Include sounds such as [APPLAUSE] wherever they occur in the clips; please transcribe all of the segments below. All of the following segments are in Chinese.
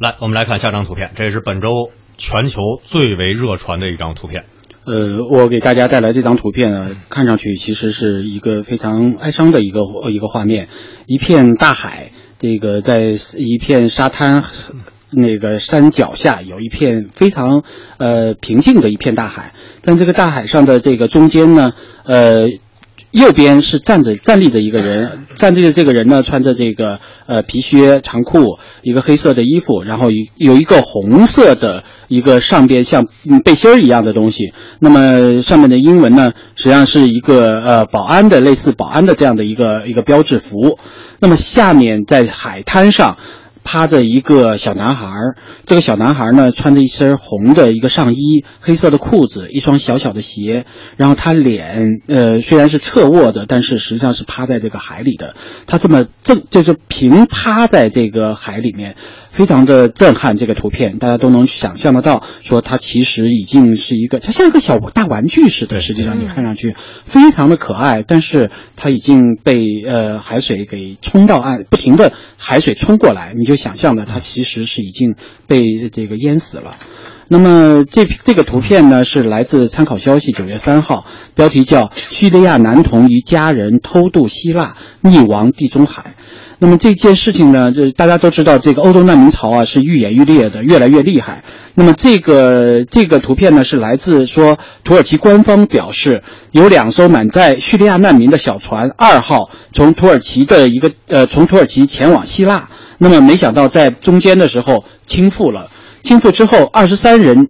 来，我们来看下张图片，这是本周全球最为热传的一张图片。呃，我给大家带来这张图片呢，看上去其实是一个非常哀伤的一个一个画面，一片大海，这个在一片沙滩，那个山脚下有一片非常呃平静的一片大海，但这个大海上的这个中间呢，呃。右边是站着站立的一个人，站立的这个人呢，穿着这个呃皮靴长裤，一个黑色的衣服，然后一有一个红色的一个上边像背心儿一样的东西。那么上面的英文呢，实际上是一个呃保安的类似保安的这样的一个一个标志符。那么下面在海滩上。趴着一个小男孩儿，这个小男孩儿呢，穿着一身红的一个上衣，黑色的裤子，一双小小的鞋，然后他脸，呃，虽然是侧卧的，但是实际上是趴在这个海里的。他这么正，就是平趴在这个海里面。非常的震撼，这个图片大家都能想象得到，说它其实已经是一个，它像一个小大玩具似的。实际上你看上去非常的可爱，但是它已经被呃海水给冲到岸，不停的海水冲过来，你就想象的它其实是已经被这个淹死了。那么这这个图片呢是来自参考消息九月三号，标题叫《叙利亚男童与家人偷渡希腊，溺亡地中海》。那么这件事情呢，这大家都知道，这个欧洲难民潮啊是愈演愈烈的，越来越厉害。那么这个这个图片呢，是来自说土耳其官方表示，有两艘满载叙利亚难民的小船二号从土耳其的一个呃从土耳其前往希腊，那么没想到在中间的时候倾覆了，倾覆之后二十三人。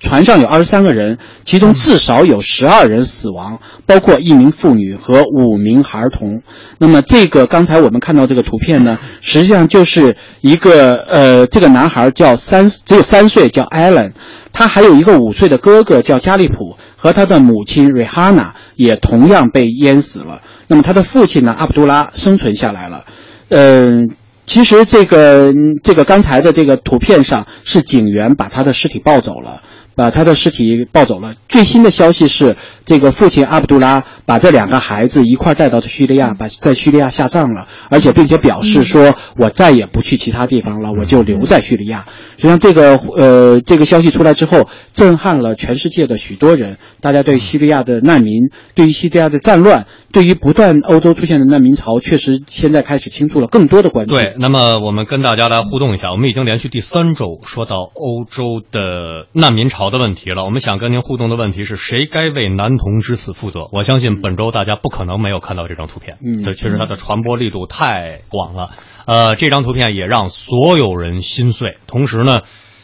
船上有二十三个人，其中至少有十二人死亡，包括一名妇女和五名儿童。那么，这个刚才我们看到这个图片呢，实际上就是一个呃，这个男孩叫三，只有三岁，叫艾伦，他还有一个五岁的哥哥叫加利普，和他的母亲瑞哈娜也同样被淹死了。那么，他的父亲呢，阿卜杜拉生存下来了。嗯，其实这个这个刚才的这个图片上是警员把他的尸体抱走了。把他的尸体抱走了。最新的消息是，这个父亲阿卜杜拉把这两个孩子一块带到叙利亚，把在叙利亚下葬了，而且并且表示说：“我再也不去其他地方了，我就留在叙利亚。”实际上，这个呃，这个消息出来之后，震撼了全世界的许多人。大家对叙利亚的难民，对于叙利亚的战乱，对于不断欧洲出现的难民潮，确实现在开始倾注了更多的关注。对，那么我们跟大家来互动一下。我们已经连续第三周说到欧洲的难民潮。的问题了，我们想跟您互动的问题是谁该为男童之死负责？我相信本周大家不可能没有看到这张图片，嗯，这确实它的传播力度太广了。呃，这张图片也让所有人心碎。同时呢，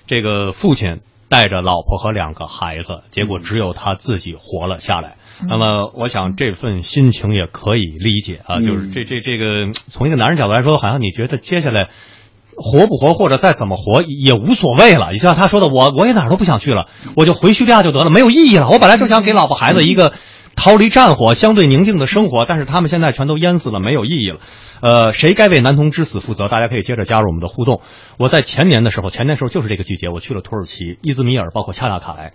这个父亲带着老婆和两个孩子，结果只有他自己活了下来。那么，我想这份心情也可以理解啊，就是这这这个从一个男人角度来说，好像你觉得接下来。活不活，或者再怎么活也无所谓了。就像他说的，我我也哪儿都不想去了，我就回叙利亚就得了，没有意义了。我本来就想给老婆孩子一个逃离战火、相对宁静的生活，但是他们现在全都淹死了，没有意义了。呃，谁该为男童之死负责？大家可以接着加入我们的互动。我在前年的时候，前年时候就是这个季节，我去了土耳其伊兹米尔，包括恰纳卡莱，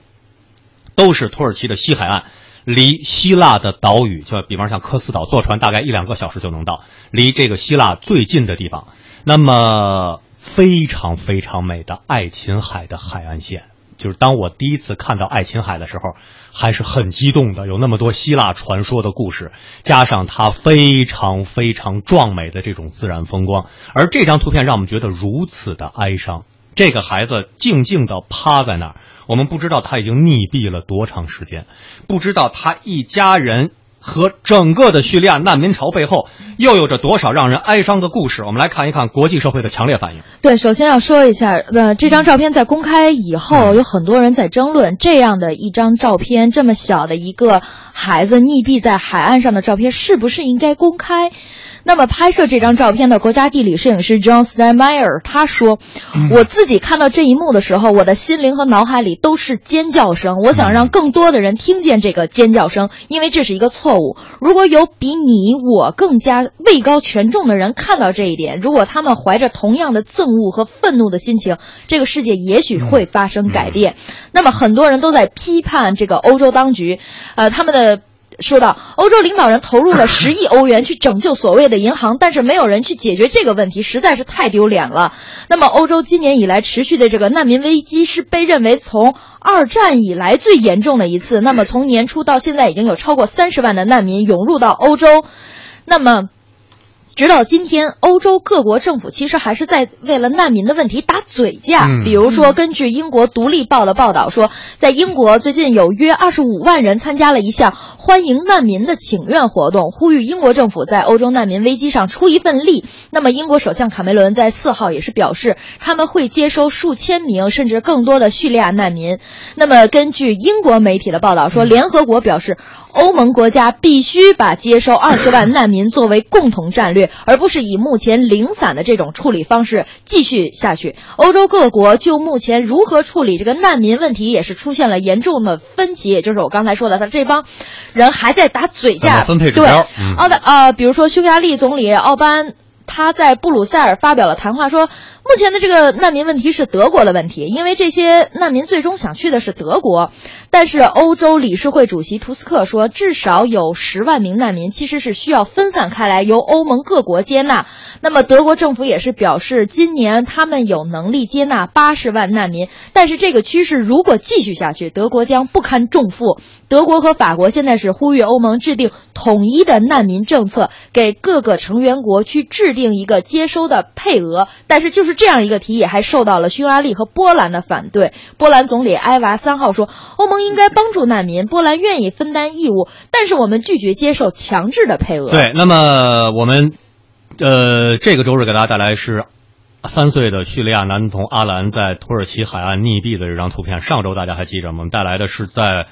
都是土耳其的西海岸，离希腊的岛屿，就比方像科斯岛，坐船大概一两个小时就能到，离这个希腊最近的地方。那么非常非常美的爱琴海的海岸线，就是当我第一次看到爱琴海的时候，还是很激动的。有那么多希腊传说的故事，加上它非常非常壮美的这种自然风光，而这张图片让我们觉得如此的哀伤。这个孩子静静地趴在那儿，我们不知道他已经溺毙了多长时间，不知道他一家人。和整个的叙利亚难民潮背后，又有着多少让人哀伤的故事？我们来看一看国际社会的强烈反应。对，首先要说一下，呃，这张照片在公开以后，有很多人在争论，这样的一张照片，这么小的一个孩子溺毙在海岸上的照片，是不是应该公开？那么拍摄这张照片的国家地理摄影师 John Steinmeier 他说：“我自己看到这一幕的时候，我的心灵和脑海里都是尖叫声。我想让更多的人听见这个尖叫声，因为这是一个错误。如果有比你我更加位高权重的人看到这一点，如果他们怀着同样的憎恶和愤怒的心情，这个世界也许会发生改变。那么很多人都在批判这个欧洲当局，呃，他们的。”说到，欧洲领导人投入了十亿欧元去拯救所谓的银行，但是没有人去解决这个问题，实在是太丢脸了。那么，欧洲今年以来持续的这个难民危机是被认为从二战以来最严重的一次。那么，从年初到现在，已经有超过三十万的难民涌入到欧洲。那么。直到今天，欧洲各国政府其实还是在为了难民的问题打嘴架。比如说，根据英国《独立报》的报道说，在英国最近有约二十五万人参加了一项欢迎难民的请愿活动，呼吁英国政府在欧洲难民危机上出一份力。那么，英国首相卡梅伦在四号也是表示，他们会接收数千名甚至更多的叙利亚难民。那么，根据英国媒体的报道说，联合国表示。欧盟国家必须把接收二十万难民作为共同战略，而不是以目前零散的这种处理方式继续下去。欧洲各国就目前如何处理这个难民问题，也是出现了严重的分歧。也就是我刚才说的，他这帮人还在打嘴架。分配对，奥的呃，比如说匈牙利总理奥班，他在布鲁塞尔发表了谈话，说。目前的这个难民问题是德国的问题，因为这些难民最终想去的是德国。但是欧洲理事会主席图斯克说，至少有十万名难民其实是需要分散开来，由欧盟各国接纳。那么德国政府也是表示，今年他们有能力接纳八十万难民。但是这个趋势如果继续下去，德国将不堪重负。德国和法国现在是呼吁欧盟制定统一的难民政策，给各个成员国去制定一个接收的配额。但是就是。这样一个提议还受到了匈牙利和波兰的反对。波兰总理埃娃三号说：“欧盟应该帮助难民，波兰愿意分担义务，但是我们拒绝接受强制的配额。”对，那么我们，呃，这个周日给大家带来是三岁的叙利亚男童阿兰在土耳其海岸溺毙的这张图片。上周大家还记着吗？我们带来的是在，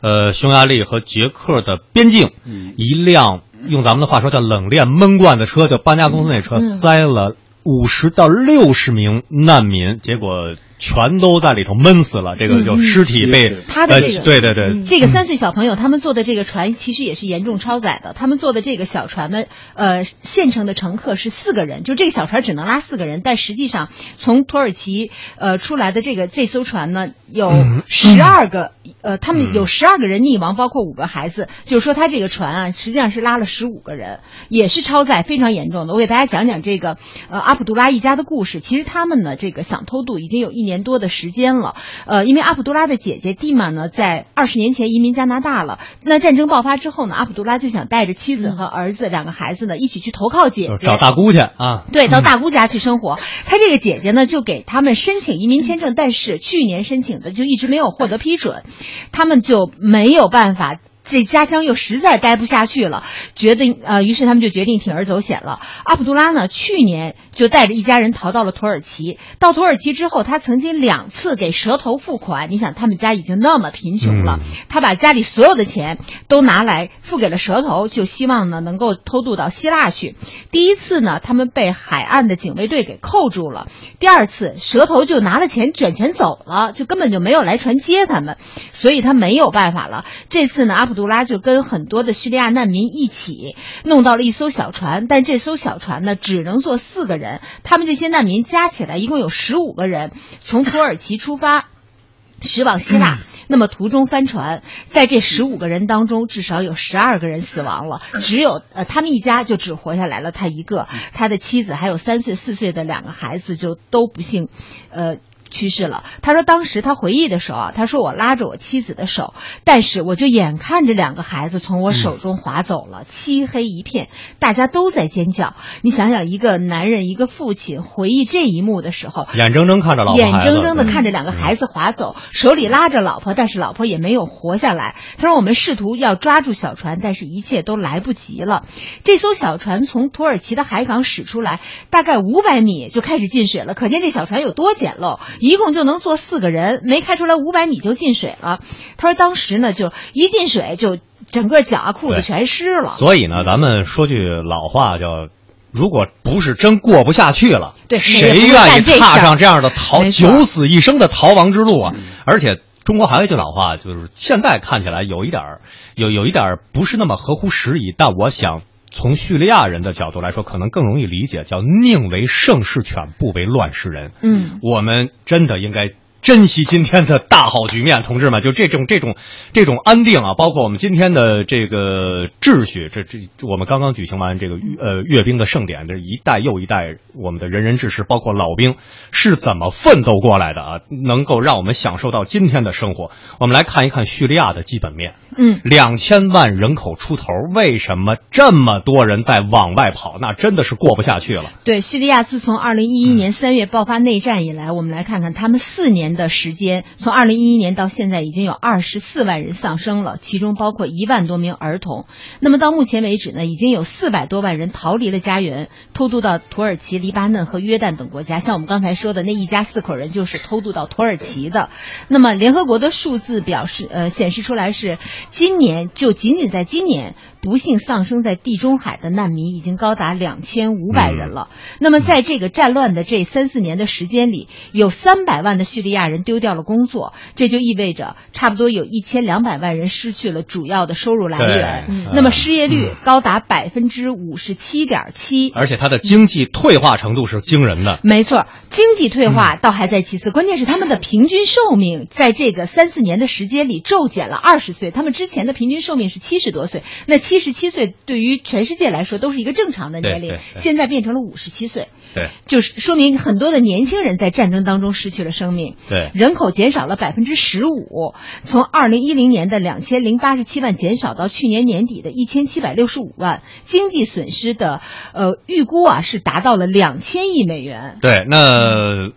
呃，匈牙利和捷克的边境，一辆用咱们的话说叫冷链闷罐的车，就搬家公司那车塞了。五十到六十名难民，结果。全都在里头闷死了，这个就尸体被他的这个对对对，这个三岁小朋友他们坐的这个船其实也是严重超载的。他们坐的这个小船呢，呃，现成的乘客是四个人，就这个小船只能拉四个人，但实际上从土耳其呃出来的这个这艘船呢，有十二个呃，他们有十二个人溺亡，包括五个孩子。就是说，他这个船啊，实际上是拉了十五个人，也是超载，非常严重的。我给大家讲讲这个呃阿卜杜拉一家的故事。其实他们呢，这个想偷渡已经有一年。年多的时间了，呃，因为阿卜杜拉的姐姐蒂玛呢，在二十年前移民加拿大了。那战争爆发之后呢，阿卜杜拉就想带着妻子和儿子两个孩子呢，一起去投靠姐姐，找大姑去啊。对，到大姑家去生活。他这个姐姐呢，就给他们申请移民签证，但是去年申请的就一直没有获得批准，他们就没有办法。这家乡又实在待不下去了，决定呃，于是他们就决定铤而走险了。阿卜杜拉呢，去年就带着一家人逃到了土耳其。到土耳其之后，他曾经两次给蛇头付款。你想，他们家已经那么贫穷了，他把家里所有的钱都拿来付给了蛇头，就希望呢能够偷渡到希腊去。第一次呢，他们被海岸的警卫队给扣住了；第二次，蛇头就拿了钱卷钱走了，就根本就没有来船接他们，所以他没有办法了。这次呢，阿卜。杜拉就跟很多的叙利亚难民一起弄到了一艘小船，但这艘小船呢只能坐四个人。他们这些难民加起来一共有十五个人，从土耳其出发，[LAUGHS] 驶往希腊。那么途中翻船，在这十五个人当中，至少有十二个人死亡了，只有呃他们一家就只活下来了他一个，他的妻子还有三岁四岁的两个孩子就都不幸，呃。去世了。他说，当时他回忆的时候啊，他说我拉着我妻子的手，但是我就眼看着两个孩子从我手中划走了，漆黑一片，大家都在尖叫。你想想，一个男人，一个父亲回忆这一幕的时候，眼睁睁看着老婆眼睁睁的看着两个孩子划走，手里拉着老婆，但是老婆也没有活下来。他说，我们试图要抓住小船，但是一切都来不及了。这艘小船从土耳其的海港驶出来，大概五百米就开始进水了，可见这小船有多简陋。一共就能坐四个人，没开出来五百米就进水了。他说当时呢，就一进水就整个脚啊裤子全湿了。所以呢，咱们说句老话叫，如果不是真过不下去了，对，谁愿意踏上这样的逃九死一生的逃亡之路啊？而且中国还有一句老话，就是现在看起来有一点儿有有一点儿不是那么合乎时宜，但我想。从叙利亚人的角度来说，可能更容易理解，叫“宁为盛世犬，不为乱世人”。嗯，我们真的应该珍惜今天的大好局面，同志们，就这种这种这种安定啊，包括我们今天的这个秩序，这这我们刚刚举行完这个呃阅兵的盛典，这一代又一代我们的仁人志士，包括老兵是怎么奋斗过来的啊，能够让我们享受到今天的生活。我们来看一看叙利亚的基本面，嗯，两千万人口出头，为什么这么多人在往外跑？那真的是过不下去了。对，叙利亚自从二零一一年三月爆发内战以来，我们来看看他们四年的时间，从二零一一年到现在，已经有二十四万人丧生了，其中包括一万多名儿童。那么到目前为止呢，已经有四百多万人逃离了家园，偷渡到土耳其、黎巴嫩和约旦等国家。像我们刚才说的那一家四口人，就是偷渡到土耳其的。那么联合国的数字表示，呃，显示出来是今年就仅仅在今年，不幸丧生在地中海的难民已经高达两千五百人了。那么在这个战乱的这三四年的时间里，有三百万的叙利亚人丢掉了工作，这就意味着差不多有一千两百万人失去了主要的收入来源。嗯那么失业率高达百分之五十七点七。而且它的经济退化程度是惊人的。没错，经济退化倒还在其次，关键是他们的平均寿命在这个三四年的时间里骤减了二十岁。他们之前的平均寿命是七十多岁，那七十七岁对于全世界来说都是一个正常的年龄现在变成了五十七岁。对就是说明很多的年轻人在战争当中失去了生命，对人口减少了百分之十五，从二零一零年的两千零八十七万减少到去年年底的一千七百六十五万，经济损失的呃预估啊是达到了两千亿美元。对，那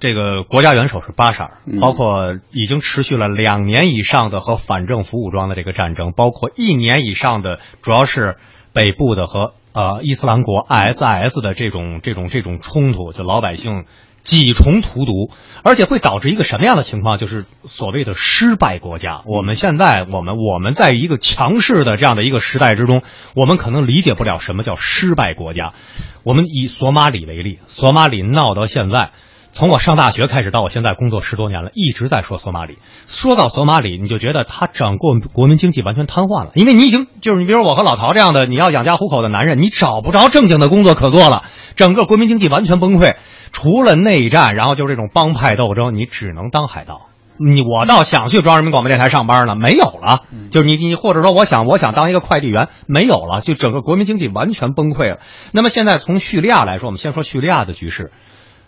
这个国家元首是巴沙尔，嗯包括已经持续了两年以上的和反政府武装的这个战争，包括一年以上的主要是北部的和呃伊斯兰国 ISIS 的这种这种这种冲突，就老百姓几重荼毒，而且会导致一个什么样的情况？就是所谓的失败国家。我们现在我们我们在一个强势的这样的一个时代之中，我们可能理解不了什么叫失败国家。我们以索马里为例，索马里闹到现在。从我上大学开始到我现在工作十多年了，一直在说索马里。说到索马里，你就觉得他整个国民经济完全瘫痪了，因为你已经就是你比如我和老陶这样的，你要养家糊口的男人，你找不着正经的工作可做了，整个国民经济完全崩溃。除了内战，然后就是这种帮派斗争，你只能当海盗。你我倒想去中央人民广播电台上班呢，没有了。就是你你或者说我想我想当一个快递员，没有了，就整个国民经济完全崩溃了。那么现在从叙利亚来说，我们先说叙利亚的局势，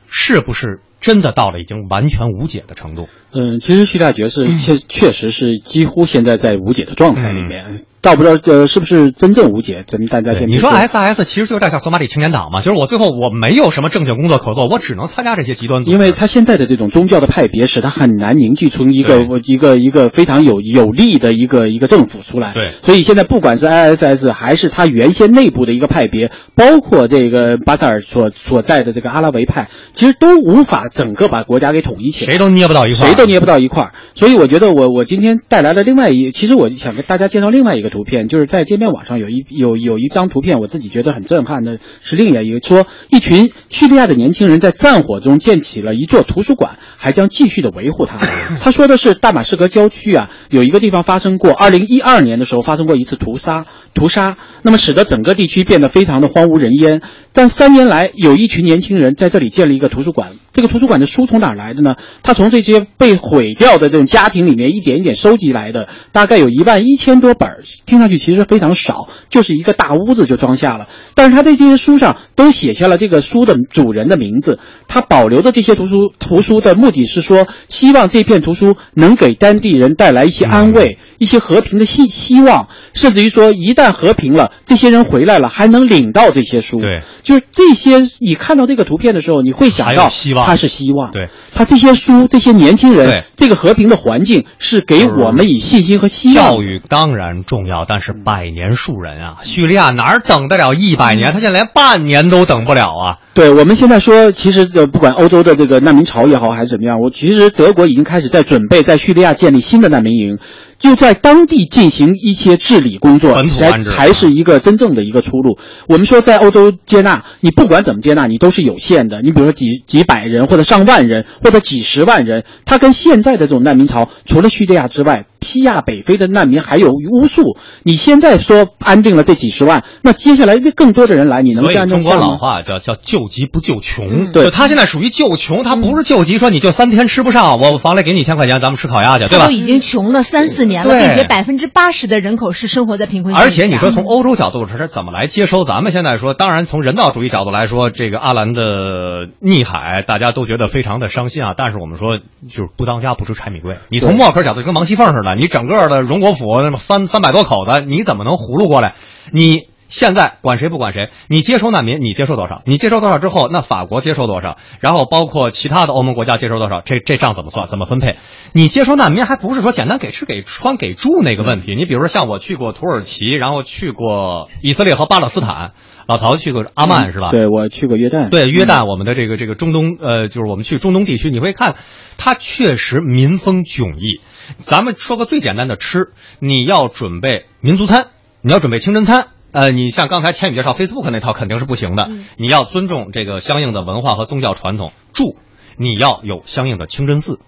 是不是真的到了已经完全无解的程度？嗯，其实叙利亚局势确确实是几乎现在在无解的状态里面，倒不知道呃是不是真正无解，咱们大家先你说别说 SIS 其实就有点像索马里青年党嘛，就是我最后我没有什么正经工作可做，我只能参加这些极端。因为他现在的这种宗教的派别，使他很难凝聚出一个一个一个非常有有力的一个一个政府出来。对所以现在不管是 ISS 还是他原先内部的一个派别，包括这个巴塞尔所所在的这个阿拉维派，其实都无法整个把国家给统一起来。谁都捏不到一块儿，谁都捏不到一块儿。所以我觉得我我今天带来了另外一，其实我想跟大家介绍另外一个图片，就是在界面网上有一有有一张图片，我自己觉得很震撼的，是另外一个说一群叙利亚的年轻人在战火中建起了一座图书馆，还将继续的维护它。[LAUGHS] 他说的是大马士革郊区啊，有一个地方发生过，二零一二年的时候发生过一次屠杀，屠杀，那么使得整个地区变得非常的荒无人烟。但三年来，有一群年轻人在这里建了一个图书馆。这个图书馆的书从哪来的呢？他从这些被毁掉的这种家庭里面一点一点收集来的，大概有一万一千多本，听上去其实非常少，就是一个大屋子就装下了。但是他在这些书上都写下了这个书的主人的名字。他保留的这些图书图书的目的是说，希望这片图书能给当地人带来一些安慰，一些和平的希希望，甚至于说，一旦和平了，这些人回来了还能领到这些书。对，就是这些，你看到这个图片的时候，你会想到有希望它是希望。对，他这些书，这些年轻人，这个和平的环境是给我们以信心和希望教。育当然重要，但是百年树人啊，叙利亚哪儿等得了一百年？他现在连半年都等不了啊！对我们现在说，其实呃，不管欧洲的这个难民潮也好，还是怎么样，我其实德国已经开始在准备在叙利亚建立新的难民营，就在当地进行一些治理工作，才才是一个真正的一个出路。我们说在欧洲接纳，你不管怎么接纳，你都是有限的。你比如说几几百人或者上万人或者几十万人，他跟现在的这种难民潮，除了叙利亚之外，西亚、北非的难民还有无数。你现在说安定了这几十万，那接下来更多的人来，你能所以中国老话叫叫救急不救穷，对就他现在属于救穷，他不是救急，说你就三天吃不上，我房里给你一千块钱，咱们吃烤鸭去，对吧都？已经穷了三四年了，并且百分之八十的人口是生活在贫困线而且你说从欧洲角度是怎么来接收？咱们现在说，当然从人道主义角度来说，这个阿兰的溺海，大家都觉得非常的伤心啊。但是我们说，就是不当家不知柴米贵。你从默克尔角度跟王熙凤似的，你整个的荣国府那么三三百多口子，你怎么能葫芦过来？你。现在管谁不管谁，你接收难民，你接收多少？你接收多少之后，那法国接收多少？然后包括其他的欧盟国家接收多少？这这账怎么算？怎么分配？你接收难民还不是说简单给吃给穿给住那个问题？你比如说像我去过土耳其，然后去过以色列和巴勒斯坦，老陶去过阿曼是吧？对我去过约旦，对约旦，我们的这个这个中东，呃，就是我们去中东地区，你会看，它确实民风迥异。咱们说个最简单的吃，你要准备民族餐，你要准备清真餐。呃，你像刚才千羽介绍 Facebook 那套肯定是不行的，你要尊重这个相应的文化和宗教传统。住，你要有相应的清真寺。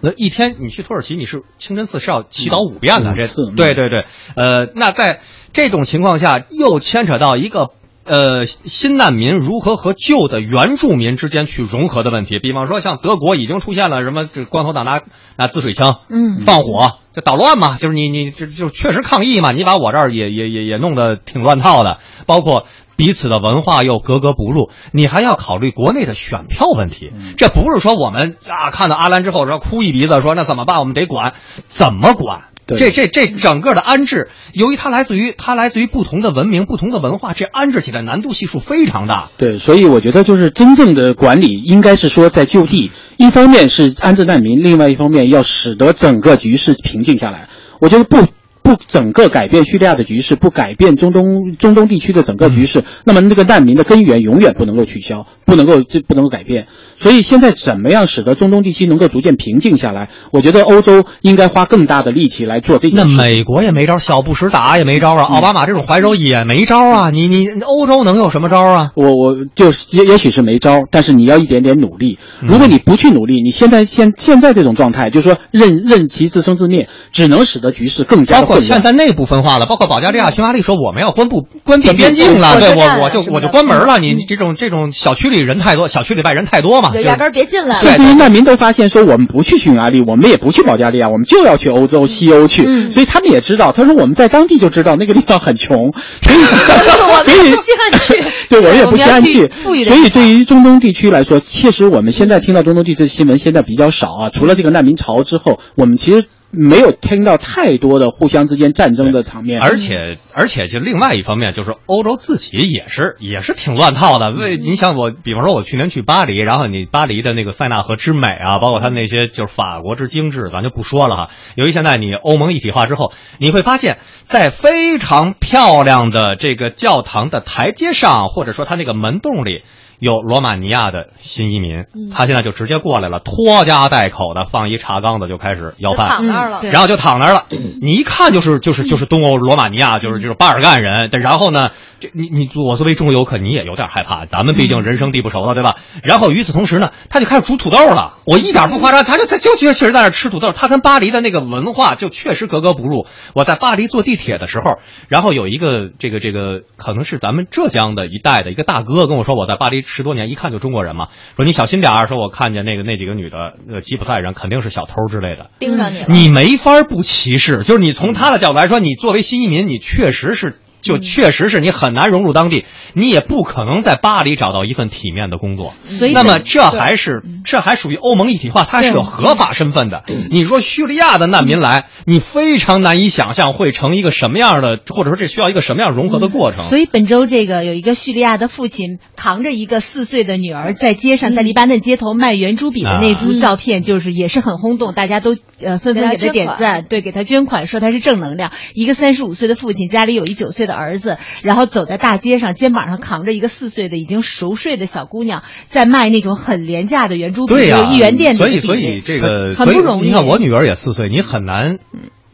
那一天你去土耳其，你是清真寺是要祈祷五遍的，这对对对。呃，那在这种情况下，又牵扯到一个呃新难民如何和旧的原住民之间去融合的问题。比方说，像德国已经出现了什么这光头党拿拿自水枪，嗯放火，这捣乱嘛，就是你你这就确实抗议嘛，你把我这儿也也也也弄得挺乱套的，包括。彼此的文化又格格不入，你还要考虑国内的选票问题。这不是说我们啊看到阿兰之后说哭一鼻子，说那怎么办？我们得管，怎么管？对这这这整个的安置，由于它来自于它来自于不同的文明、不同的文化，这安置起来难度系数非常大。对，所以我觉得就是真正的管理应该是说在就地，一方面是安置难民，另外一方面要使得整个局势平静下来。我觉得不不整个改变叙利亚的局势，不改变中东中东地区的整个局势，那么那个难民的根源永远不能够取消，不能够这不能够改变。所以现在怎么样使得中东地区能够逐渐平静下来？我觉得欧洲应该花更大的力气来做这件事。那美国也没招，小布什打也没招啊，奥巴马这种怀柔也没招啊。你你欧洲能有什么招啊？我我就是也也许是没招，但是你要一点点努力。如果你不去努力，你现在现现在这种状态，就是说任任其自生自灭，只能使得局势更加包的混乱。括现在内部分化了，包括保加利亚、匈牙利说我们要关不关闭边境了，对我我就我就关门了。你这种这种小区里人太多，小区里外人太多嘛，就压根儿别进来了。甚至于难民都发现说，我们不去匈牙利，我们也不去保加利亚，我们就要去欧洲、西欧去。嗯所以他们也知道，他说我们在当地就知道那个地方很穷，[LAUGHS] 所以 [LAUGHS] 所以 [LAUGHS] 们不稀罕去。对我们也不稀罕去所以对于中东地区来说，确实我们现在听到中东地区的新闻现在比较少啊。除了这个难民潮之后，我们其实没有听到太多的互相之间战争的场面。而且而且就另外一方面，就是欧洲自己也是也是挺乱套的。为你想我，比方说我去年去巴黎，然后你巴黎的那个塞纳河之美啊，包括它那些就是法国之精致，咱就不说了哈。由于现在你欧盟一体化之后，你会发现在非常漂亮的这个教堂的台阶上，或者说它那个门洞里。有罗马尼亚的新移民，他现在就直接过来了，拖家带口的放一茶缸子就开始要饭，躺那儿了嗯对然后就躺那儿了。你一看就是就是就是东欧罗马尼亚，就是就是巴尔干人。但然后呢，这你你我作为中国游客，你也有点害怕，咱们毕竟人生地不熟的，对吧？然后与此同时呢，他就开始煮土豆了。我一点不夸张，他就他就确实在那吃土豆。他跟巴黎的那个文化就确实格格不入。我在巴黎坐地铁的时候，然后有一个这个这个可能是咱们浙江的一带的一个大哥跟我说，我在巴黎十多年，一看就中国人嘛，说你小心点儿，说我看见那个那几个女的，呃，吉普赛人肯定是小偷之类的。盯上你了。你没法不歧视，就是你从他的角度来说，你作为新移民，你确实是。就确实是你很难融入当地，你也不可能在巴黎找到一份体面的工作。所以那么这还是这还属于欧盟一体化，它是有合法身份的。你说叙利亚的难民来，你非常难以想象会成一个什么样的，或者说这需要一个什么样融合的过程。所以本周这个有一个叙利亚的父亲扛着一个四岁的女儿在街上，在黎巴嫩街头卖圆珠笔的那幅照片，就是也是很轰动，大家都呃纷纷给他点赞，对，给他捐款，说他是正能量。一个三十五岁的父亲，家里有一九岁的儿子，然后走在大街上，肩膀上扛着一个四岁的已经熟睡的小姑娘，在卖那种很廉价的圆珠笔，对呀、有一元店的所以所以这个很很不容易。你看我女儿也四岁，你很难。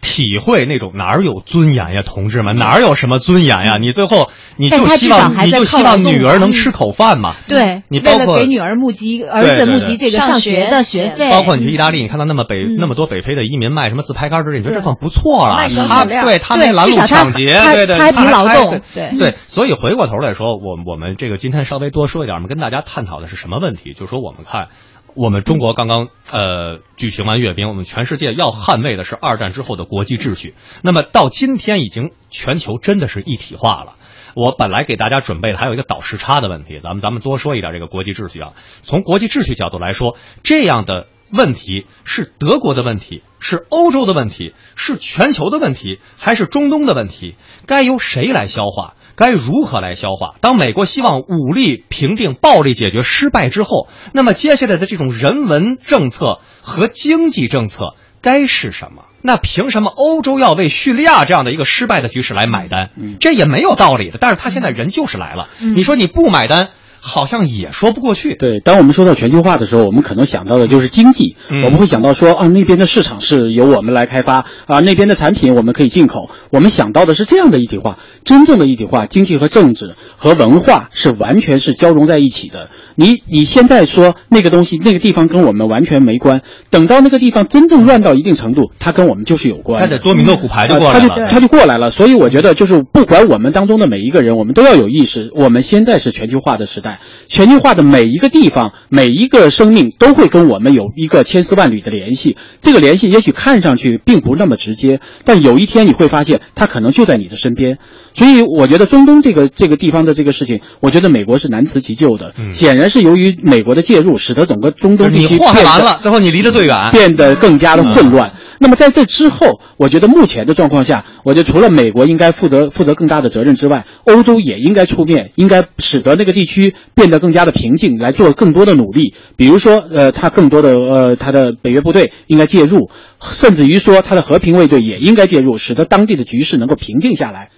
体会那种哪儿有尊严呀，同志们，哪儿有什么尊严呀？你最后你就希望你就希望女儿能吃口饭嘛？对，你包括给女儿募集儿子募集这个上上学学的学费，包括你去意大利，你看到那么北、嗯那么多北非的移民卖什么自拍杆之类，你觉得这对算不错了。他对他对没拦路抢劫，对对，他还凭劳动对对对。所以回过头来说，我我们这个今天稍微多说一点，我们跟大家探讨的是什么问题？就是说，我们看我们中国刚刚呃举行完阅兵，我们全世界要捍卫的是二战之后的国际秩序。那么到今天已经全球真的是一体化了。我本来给大家准备的还有一个倒时差的问题，咱们咱们多说一点这个国际秩序啊。从国际秩序角度来说，这样的问题是德国的问题，是欧洲的问题，是全球的问题，还是中东的问题？该由谁来消化？该如何来消化？当美国希望武力平定暴力解决失败之后，那么接下来的这种人文政策和经济政策该是什么？那凭什么欧洲要为叙利亚这样的一个失败的局势来买单？嗯这也没有道理的。但是他现在人就是来了，嗯你说你不买单，好像也说不过去。对，当我们说到全球化的时候，我们可能想到的就是经济，嗯我们会想到说啊，那边的市场是由我们来开发啊，那边的产品我们可以进口。我们想到的是这样的一体化，真正的一体化，经济和政治和文化是完全是交融在一起的。你你现在说那个东西那个地方跟我们完全没关，等到那个地方真正乱到一定程度，它跟我们就是有关的。他得多米诺骨牌就过来了。呃就它就过来了。所以我觉得，就是不管我们当中的每一个人，我们都要有意识，我们现在是全球化的时代，全球化的每一个地方、每一个生命都会跟我们有一个千丝万缕的联系。这个联系也许看上去并不那么直接，但有一天你会发现，它可能就在你的身边。所以我觉得中东这个这个地方的这个事情，我觉得美国是难辞其咎的。嗯显然是由于美国的介入，使得整个中东地区变得祸害完了，最后你离得最远。变得更加的混乱。那么在这之后，我觉得目前的状况下，我觉得除了美国应该负责负责更大的责任之外，欧洲也应该出面，应该使得那个地区变得更加的平静，来做更多的努力。比如说，呃，他更多的呃，他的北约部队应该介入，甚至于说他的和平卫队也应该介入，使得当地的局势能够平静下来。